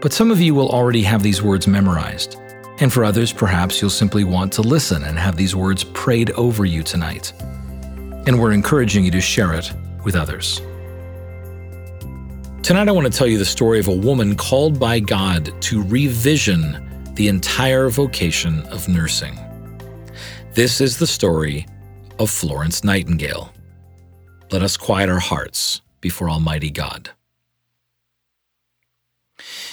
But some of you will already have these words memorized. And for others, perhaps you'll simply want to listen and have these words prayed over you tonight. And we're encouraging you to share it with others. Tonight, I want to tell you the story of a woman called by God to revision the entire vocation of nursing. This is the story of Florence Nightingale. Let us quiet our hearts before Almighty God.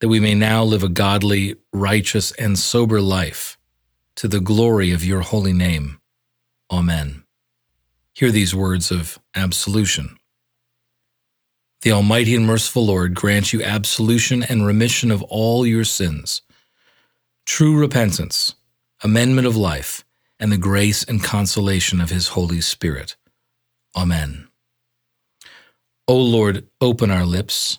that we may now live a godly, righteous, and sober life to the glory of your holy name. Amen. Hear these words of absolution. The Almighty and merciful Lord grant you absolution and remission of all your sins, true repentance, amendment of life, and the grace and consolation of His Holy Spirit. Amen. O Lord, open our lips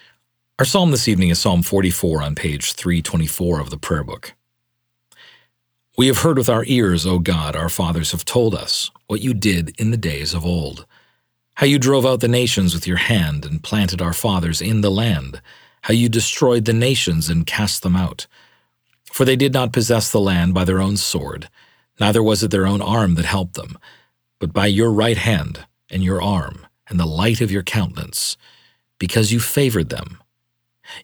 Our psalm this evening is Psalm 44 on page 324 of the prayer book. We have heard with our ears, O God, our fathers have told us what you did in the days of old, how you drove out the nations with your hand and planted our fathers in the land, how you destroyed the nations and cast them out. For they did not possess the land by their own sword, neither was it their own arm that helped them, but by your right hand and your arm and the light of your countenance, because you favored them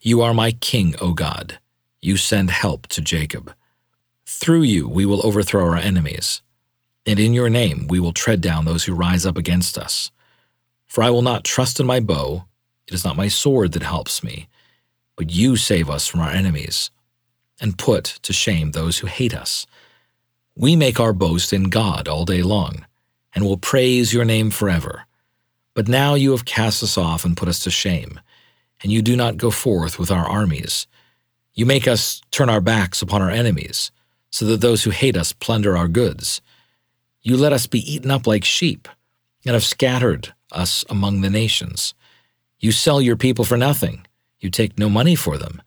you are my king, O God. You send help to Jacob. Through you we will overthrow our enemies, and in your name we will tread down those who rise up against us. For I will not trust in my bow, it is not my sword that helps me, but you save us from our enemies, and put to shame those who hate us. We make our boast in God all day long, and will praise your name forever. But now you have cast us off and put us to shame and you do not go forth with our armies. You make us turn our backs upon our enemies, so that those who hate us plunder our goods. You let us be eaten up like sheep, and have scattered us among the nations. You sell your people for nothing. You take no money for them.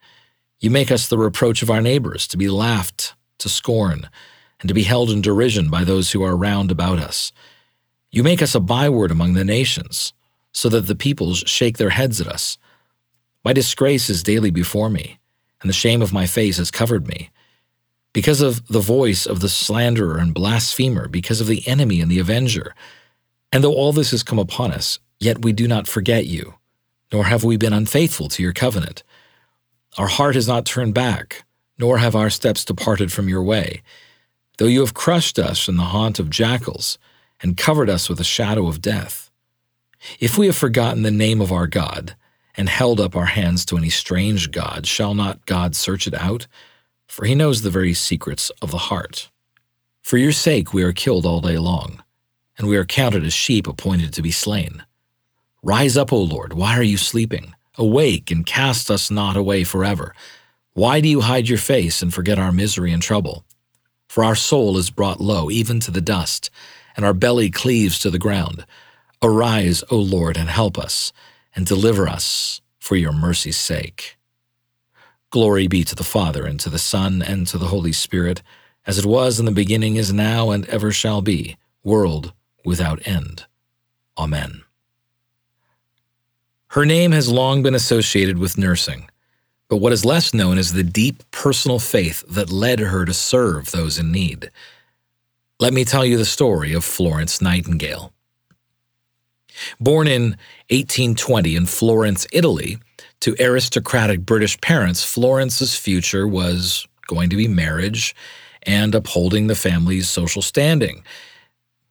You make us the reproach of our neighbors, to be laughed to scorn, and to be held in derision by those who are round about us. You make us a byword among the nations, so that the peoples shake their heads at us. My disgrace is daily before me, and the shame of my face has covered me. Because of the voice of the slanderer and blasphemer, because of the enemy and the avenger. And though all this has come upon us, yet we do not forget you, nor have we been unfaithful to your covenant. Our heart has not turned back, nor have our steps departed from your way. Though you have crushed us in the haunt of jackals, and covered us with a shadow of death. If we have forgotten the name of our God, and held up our hands to any strange God, shall not God search it out? For he knows the very secrets of the heart. For your sake we are killed all day long, and we are counted as sheep appointed to be slain. Rise up, O Lord, why are you sleeping? Awake and cast us not away forever. Why do you hide your face and forget our misery and trouble? For our soul is brought low, even to the dust, and our belly cleaves to the ground. Arise, O Lord, and help us, and deliver us for your mercy's sake. Glory be to the Father, and to the Son, and to the Holy Spirit, as it was in the beginning, is now, and ever shall be, world without end. Amen. Her name has long been associated with nursing, but what is less known is the deep personal faith that led her to serve those in need. Let me tell you the story of Florence Nightingale. Born in 1820 in Florence, Italy, to aristocratic British parents, Florence's future was going to be marriage and upholding the family's social standing.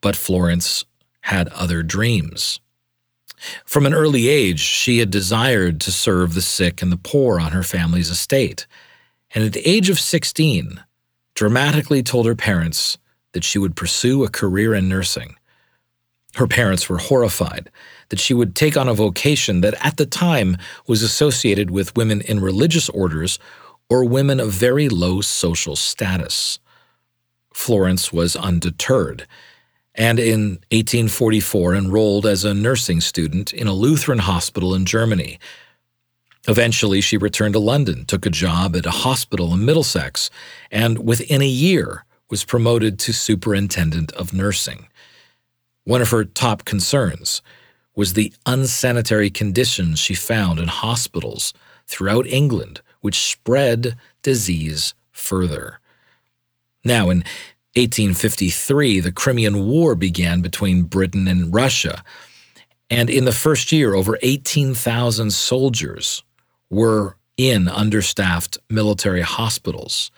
But Florence had other dreams. From an early age, she had desired to serve the sick and the poor on her family's estate, and at the age of 16, dramatically told her parents that she would pursue a career in nursing. Her parents were horrified that she would take on a vocation that at the time was associated with women in religious orders or women of very low social status. Florence was undeterred and in 1844 enrolled as a nursing student in a Lutheran hospital in Germany. Eventually, she returned to London, took a job at a hospital in Middlesex, and within a year was promoted to superintendent of nursing. One of her top concerns was the unsanitary conditions she found in hospitals throughout England, which spread disease further. Now, in 1853, the Crimean War began between Britain and Russia. And in the first year, over 18,000 soldiers were in understaffed military hospitals,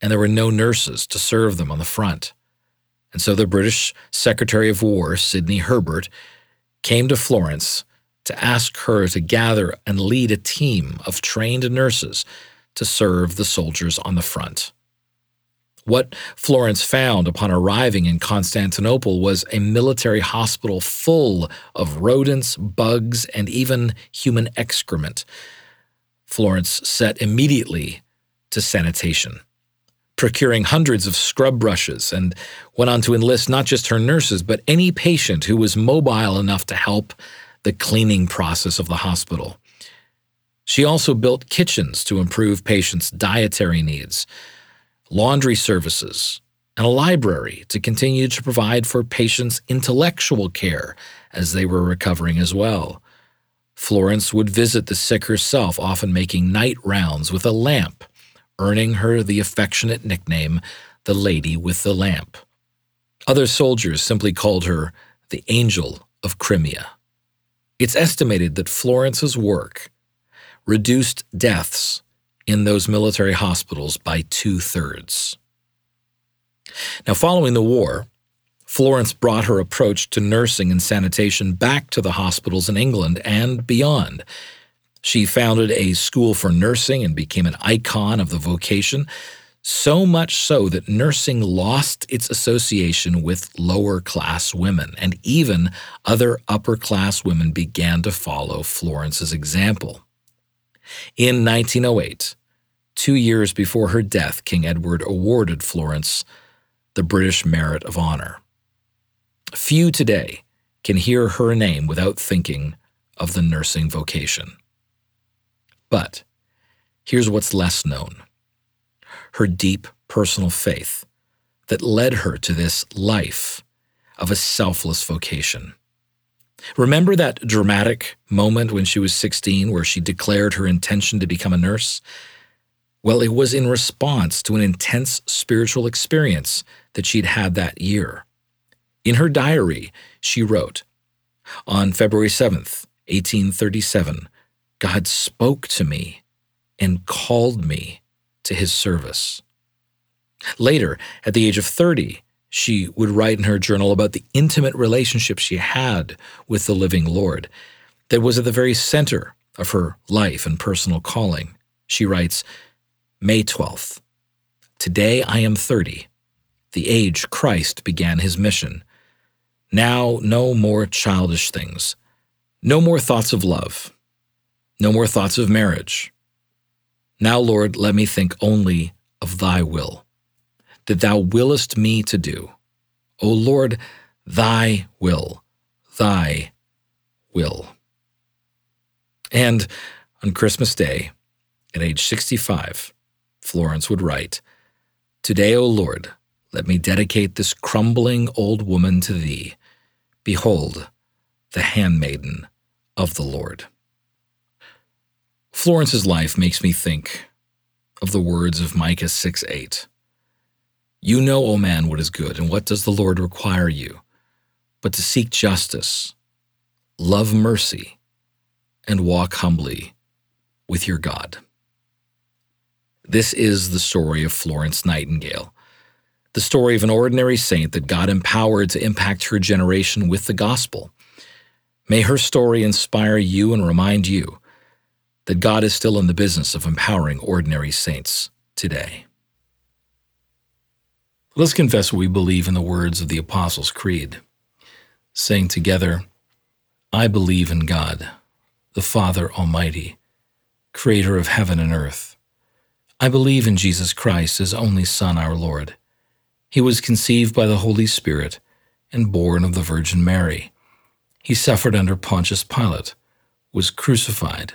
and there were no nurses to serve them on the front. And so the British Secretary of War, Sidney Herbert, came to Florence to ask her to gather and lead a team of trained nurses to serve the soldiers on the front. What Florence found upon arriving in Constantinople was a military hospital full of rodents, bugs, and even human excrement. Florence set immediately to sanitation, procuring hundreds of scrub brushes, and went on to enlist not just her nurses, but any patient who was mobile enough to help the cleaning process of the hospital. She also built kitchens to improve patients' dietary needs laundry services, and a library to continue to provide for patients' intellectual care as they were recovering as well. Florence would visit the sick herself, often making night rounds with a lamp, earning her the affectionate nickname, the Lady with the Lamp. Other soldiers simply called her the Angel of Crimea. It's estimated that Florence's work reduced deaths in those military hospitals by two thirds. Now, following the war, Florence brought her approach to nursing and sanitation back to the hospitals in England and beyond. She founded a school for nursing and became an icon of the vocation, so much so that nursing lost its association with lower class women, and even other upper class women began to follow Florence's example. In 1908, two years before her death, King Edward awarded Florence the British Merit of Honor. Few today can hear her name without thinking of the nursing vocation. But here's what's less known her deep personal faith that led her to this life of a selfless vocation. Remember that dramatic moment when she was 16 where she declared her intention to become a nurse? Well, it was in response to an intense spiritual experience that she'd had that year. In her diary, she wrote, On February 7th, 1837, God spoke to me and called me to his service. Later, at the age of 30, she would write in her journal about the intimate relationship she had with the living Lord that was at the very center of her life and personal calling. She writes, May 12th. Today I am 30, the age Christ began his mission. Now, no more childish things, no more thoughts of love, no more thoughts of marriage. Now, Lord, let me think only of thy will, that thou willest me to do. O Lord, thy will, thy will. And on Christmas Day, at age 65, Florence would write, Today, O Lord, let me dedicate this crumbling old woman to thee. Behold, the handmaiden of the Lord. Florence's life makes me think of the words of Micah 6 8. You know, O man, what is good, and what does the Lord require you, but to seek justice, love mercy, and walk humbly with your God. This is the story of Florence Nightingale, the story of an ordinary saint that God empowered to impact her generation with the gospel. May her story inspire you and remind you that God is still in the business of empowering ordinary saints today. Let's confess what we believe in the words of the Apostles' Creed, saying together, I believe in God, the Father Almighty, creator of heaven and earth. I believe in Jesus Christ, his only Son, our Lord. He was conceived by the Holy Spirit and born of the Virgin Mary. He suffered under Pontius Pilate, was crucified,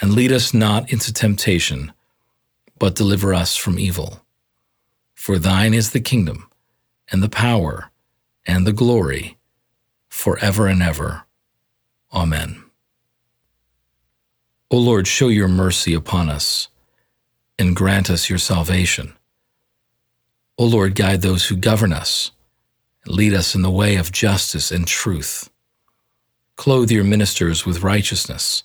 and lead us not into temptation, but deliver us from evil. For thine is the kingdom, and the power, and the glory, for ever and ever. Amen. O Lord, show your mercy upon us, and grant us your salvation. O Lord, guide those who govern us, and lead us in the way of justice and truth. Clothe your ministers with righteousness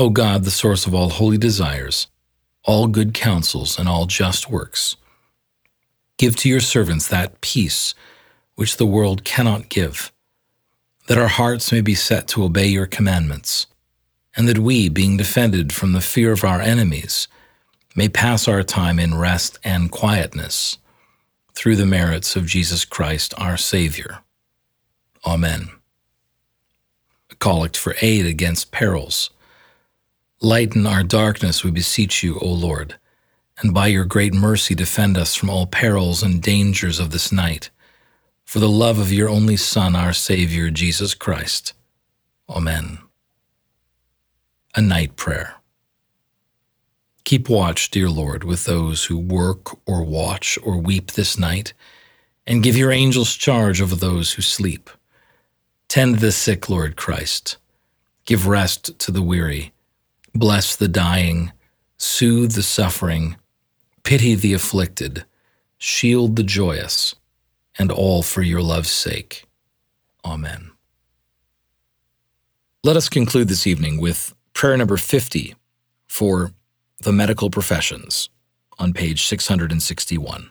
O God, the source of all holy desires, all good counsels, and all just works, give to your servants that peace which the world cannot give, that our hearts may be set to obey your commandments, and that we, being defended from the fear of our enemies, may pass our time in rest and quietness through the merits of Jesus Christ our Savior. Amen. A collect for aid against perils Lighten our darkness, we beseech you, O Lord, and by your great mercy defend us from all perils and dangers of this night, for the love of your only Son, our Savior, Jesus Christ. Amen. A Night Prayer. Keep watch, dear Lord, with those who work or watch or weep this night, and give your angels charge over those who sleep. Tend the sick, Lord Christ. Give rest to the weary Bless the dying, soothe the suffering, pity the afflicted, shield the joyous, and all for your love's sake. Amen. Let us conclude this evening with prayer number 50 for the medical professions on page 661.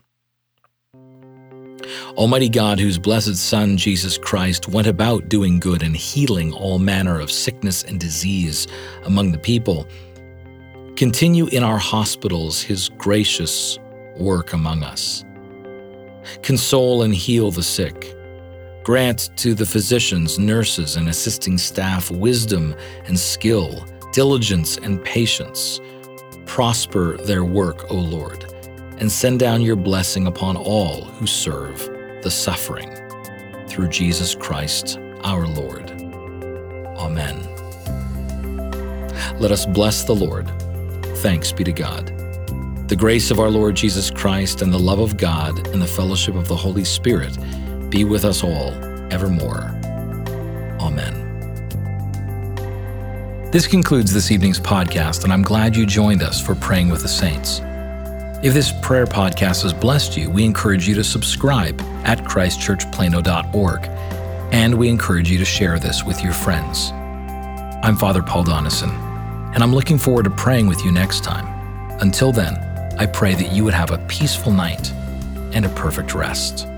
Almighty God, whose blessed Son, Jesus Christ, went about doing good and healing all manner of sickness and disease among the people, continue in our hospitals his gracious work among us. Console and heal the sick. Grant to the physicians, nurses, and assisting staff wisdom and skill, diligence and patience. Prosper their work, O Lord, and send down your blessing upon all who serve the suffering. Through Jesus Christ our Lord. Amen. Let us bless the Lord. Thanks be to God. The grace of our Lord Jesus Christ and the love of God and the fellowship of the Holy Spirit be with us all evermore. Amen. This concludes this evening's podcast, and I'm glad you joined us for Praying with the Saints. If this prayer podcast has blessed you, we encourage you to subscribe at christchurchplano.org, and we encourage you to share this with your friends. I'm Father Paul Donison, and I'm looking forward to praying with you next time. Until then, I pray that you would have a peaceful night and a perfect rest.